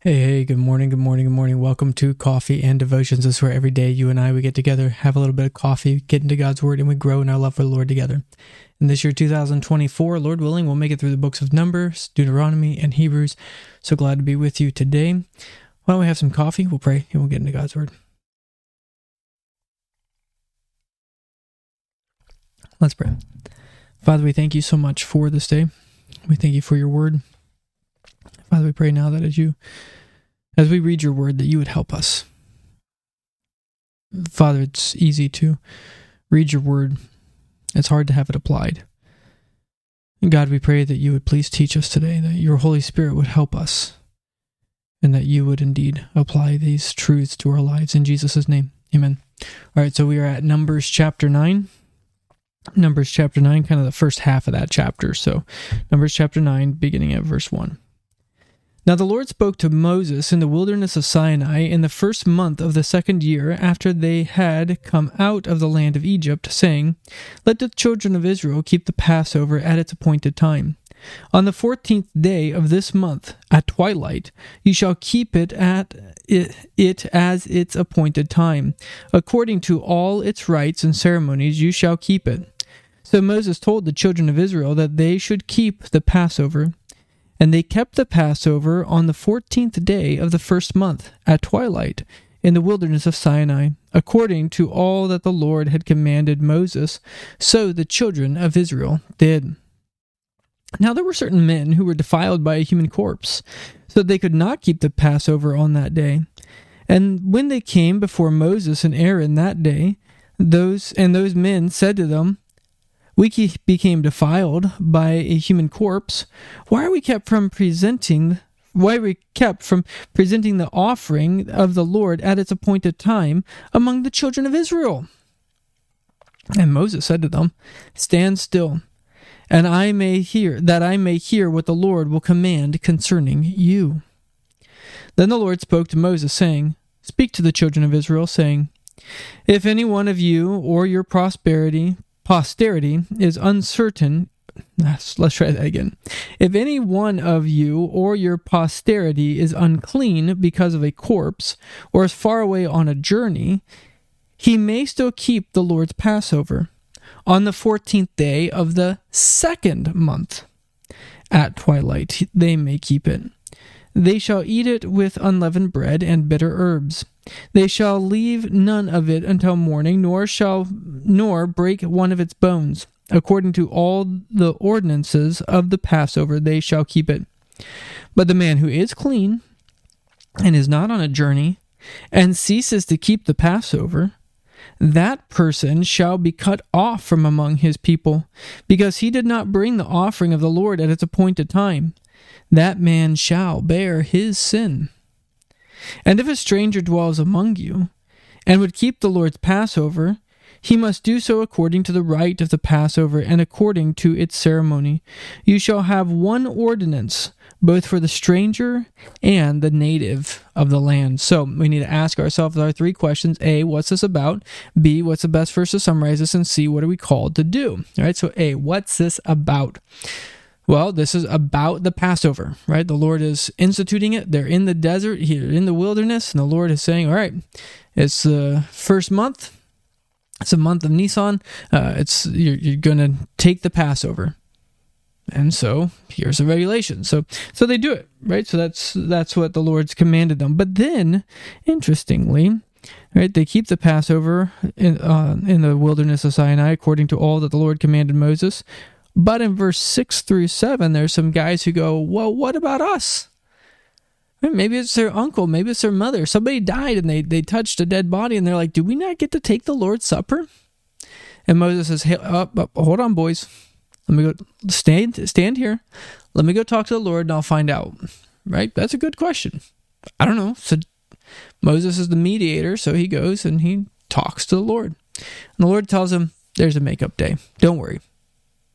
Hey, hey, good morning, good morning, good morning. Welcome to Coffee and Devotions. This is where every day you and I, we get together, have a little bit of coffee, get into God's Word, and we grow in our love for the Lord together. In this year, 2024, Lord willing, we'll make it through the books of Numbers, Deuteronomy, and Hebrews. So glad to be with you today. Why don't we have some coffee? We'll pray, and we'll get into God's Word. Let's pray. Father, we thank you so much for this day. We thank you for your word. Father, we pray now that as you as we read your word that you would help us. Father, it's easy to read your word. It's hard to have it applied. God, we pray that you would please teach us today, that your Holy Spirit would help us, and that you would indeed apply these truths to our lives. In Jesus' name, amen. All right, so we are at Numbers chapter 9. Numbers chapter 9, kind of the first half of that chapter. So, Numbers chapter 9, beginning at verse 1. Now the Lord spoke to Moses in the wilderness of Sinai in the first month of the second year after they had come out of the land of Egypt, saying, Let the children of Israel keep the Passover at its appointed time. On the fourteenth day of this month, at twilight, you shall keep it at it, it, as its appointed time. According to all its rites and ceremonies, you shall keep it. So Moses told the children of Israel that they should keep the Passover. And they kept the Passover on the fourteenth day of the first month, at twilight, in the wilderness of Sinai, according to all that the Lord had commanded Moses. So the children of Israel did. Now there were certain men who were defiled by a human corpse, so that they could not keep the Passover on that day. And when they came before Moses and Aaron that day, those and those men said to them, we became defiled by a human corpse, why are we kept from presenting why are we kept from presenting the offering of the Lord at its appointed time among the children of Israel? And Moses said to them, Stand still, and I may hear that I may hear what the Lord will command concerning you. Then the Lord spoke to Moses, saying, Speak to the children of Israel, saying, If any one of you or your prosperity posterity is uncertain. Let's, try that again. If any one of you or your posterity is unclean because of a corpse, or is far away on a journey, he may still keep the Lord's Passover on the fourteenth day of the second month. At twilight they may keep it. They shall eat it with unleavened bread and bitter herbs. They shall leave none of it until morning, nor shall nor break one of its bones. According to all the ordinances of the Passover, they shall keep it. But the man who is clean and is not on a journey and ceases to keep the Passover, that person shall be cut off from among his people, because he did not bring the offering of the Lord at its appointed time. That man shall bear his sin. And if a stranger dwells among you, and would keep the Lord's Passover, he must do so according to the rite of the Passover and according to its ceremony. You shall have one ordinance, both for the stranger and the native of the land. So we need to ask ourselves our three questions A, what's this about? B, what's the best verse to summarize this? And C, what are we called to do? All right, so A, what's this about? Well, this is about the Passover, right? The Lord is instituting it. They're in the desert, here in the wilderness, and the Lord is saying, All right, it's the first month. It's a month of Nisan. Uh, it's you're, you're going to take the Passover, and so here's the regulation. So so they do it, right? So that's that's what the Lord's commanded them. But then, interestingly, right, they keep the Passover in uh, in the wilderness of Sinai according to all that the Lord commanded Moses. But in verse 6 through 7, there's some guys who go, Well, what about us? Maybe it's their uncle, maybe it's their mother. Somebody died and they, they touched a dead body and they're like, Do we not get to take the Lord's Supper? And Moses says, hey, up, up, Hold on, boys. Let me go stand stand here. Let me go talk to the Lord and I'll find out. Right? That's a good question. I don't know. So Moses is the mediator, so he goes and he talks to the Lord. And the Lord tells him, There's a makeup day. Don't worry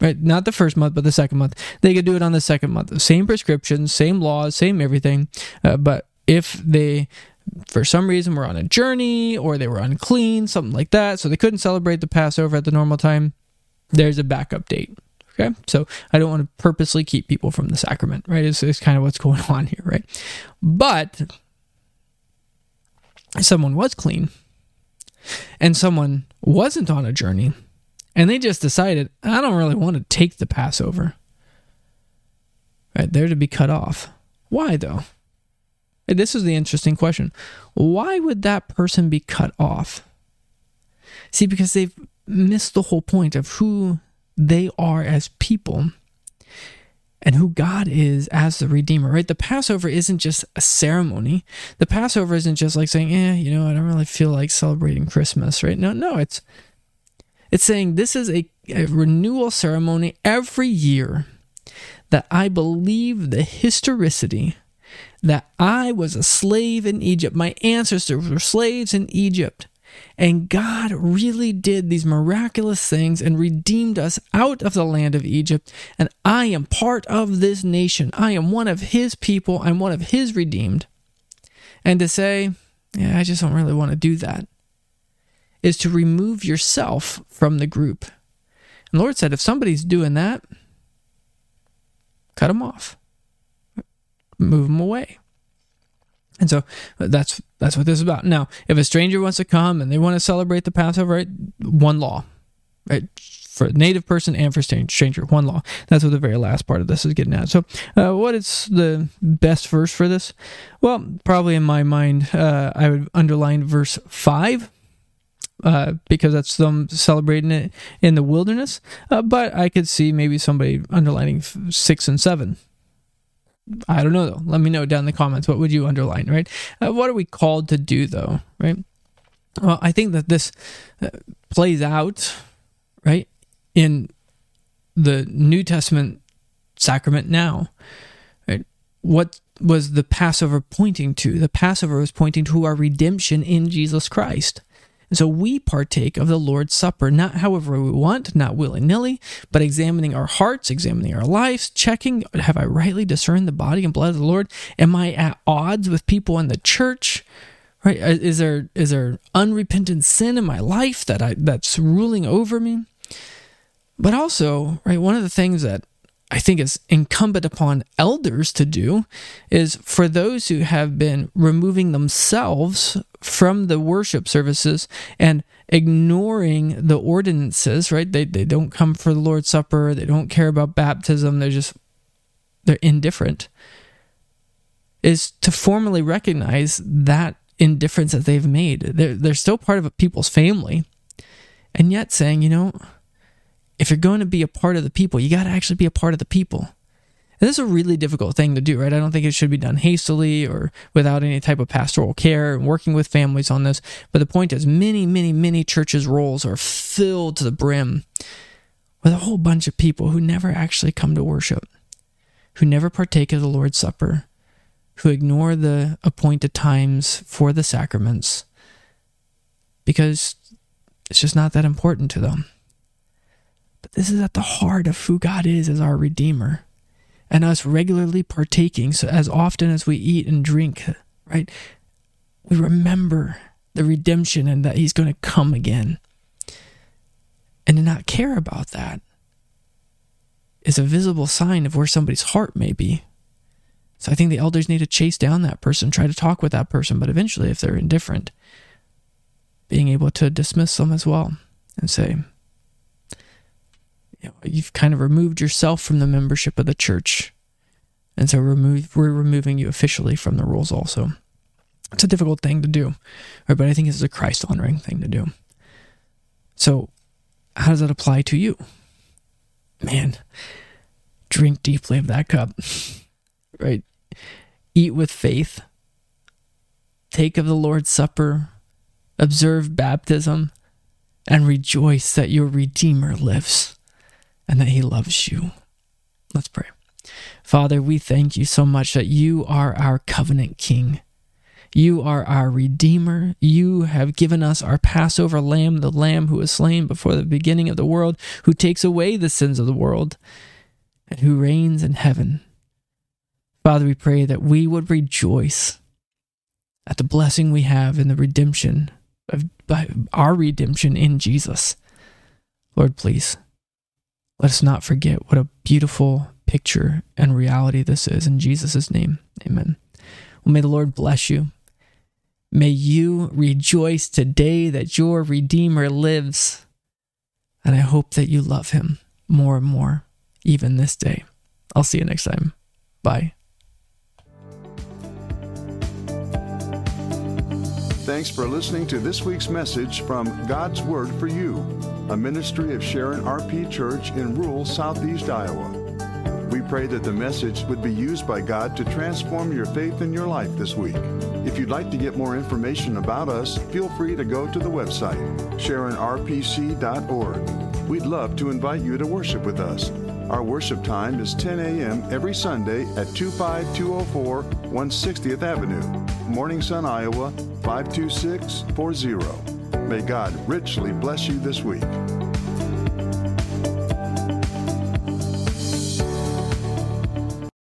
right? Not the first month, but the second month. They could do it on the second month. Same prescriptions, same laws, same everything. Uh, but if they, for some reason, were on a journey or they were unclean, something like that, so they couldn't celebrate the Passover at the normal time, there's a backup date. Okay, so I don't want to purposely keep people from the sacrament, right? It's, kind of what's going on here, right? But someone was clean and someone wasn't on a journey and they just decided, I don't really want to take the Passover, right? They're to be cut off. Why though? This is the interesting question. Why would that person be cut off? See, because they've missed the whole point of who they are as people and who God is as the Redeemer, right? The Passover isn't just a ceremony. The Passover isn't just like saying, eh, you know, I don't really feel like celebrating Christmas, right? No, no, it's it's saying this is a, a renewal ceremony every year that I believe the historicity that I was a slave in Egypt. My ancestors were slaves in Egypt. And God really did these miraculous things and redeemed us out of the land of Egypt. And I am part of this nation. I am one of His people. I'm one of His redeemed. And to say, yeah, I just don't really want to do that, is to remove yourself from the group. And Lord said, if somebody's doing that, cut them off, move them away. And so that's that's what this is about. Now, if a stranger wants to come and they want to celebrate the Passover, right, one law, right, for native person and for stranger, one law. That's what the very last part of this is getting at. So, uh, what is the best verse for this? Well, probably in my mind, uh, I would underline verse five. Uh, because that's them celebrating it in the wilderness, uh, but I could see maybe somebody underlining six and seven I don't know though. Let me know down in the comments. What would you underline, right? Uh, what are we called to do though, right? Well, I think that this uh, plays out, right, in the New Testament sacrament now. Right? What was the Passover pointing to? The Passover was pointing to our redemption in Jesus Christ. And so we partake of the Lord's Supper, not however we want, not willy nilly, but examining our hearts, examining our lives, checking have I rightly discerned the body and blood of the Lord? Am I at odds with people in the church? Right? Uh, is there is there unrepentant sin in my life that I that's ruling over me? But also, right, one of the things that I think is incumbent upon elders to do is for those who have been removing themselves from the worship services and ignoring the ordinances, right? They, they don't come for the Lord's Supper, they don't care about baptism, they're just, they're indifferent, is to formally recognize that indifference that they've made. They're, they're still part of a people's family, and yet saying, you know, if you're going to be a part of the people, you got to actually be a part of the people. And this is a really difficult thing to do, right? I don't think it should be done hastily or without any type of pastoral care and working with families on this. But the point is, many, many, many churches' rolls are filled to the brim with a whole bunch of people who never actually come to worship, who never partake of the Lord's Supper, who ignore the appointed times for the sacraments because it's just not that important to them. But this is at the heart of who God is as our Redeemer and us regularly partaking. So, as often as we eat and drink, right, we remember the redemption and that He's going to come again. And to not care about that is a visible sign of where somebody's heart may be. So, I think the elders need to chase down that person, try to talk with that person, but eventually, if they're indifferent, being able to dismiss them as well and say, you know, you've kind of removed yourself from the membership of the church. And so remove, we're removing you officially from the rules also. It's a difficult thing to do, right? but I think it's a Christ honoring thing to do. So, how does that apply to you? Man, drink deeply of that cup, right? Eat with faith, take of the Lord's Supper, observe baptism, and rejoice that your Redeemer lives and that He loves you. Let's pray. Father, we thank you so much that you are our covenant King. You are our Redeemer. You have given us our Passover lamb, the lamb who was slain before the beginning of the world, who takes away the sins of the world, and who reigns in heaven. Father, we pray that we would rejoice at the blessing we have in the redemption of our redemption in Jesus. Lord, please Let us not forget what a beautiful picture and reality this is. In Jesus' name, amen. Well, may the Lord bless you. May you rejoice today that your Redeemer lives. And I hope that you love him more and more, even this day. I'll see you next time. Bye. Thanks for listening to this week's message from God's Word for You, a ministry of Sharon RP Church in rural southeast Iowa. We pray that the message would be used by God to transform your faith in your life this week. If you'd like to get more information about us, feel free to go to the website, sharonrpc.org. We'd love to invite you to worship with us. Our worship time is 10 a.m. every Sunday at 25204 160th Avenue, Morning Sun, Iowa 52640. May God richly bless you this week.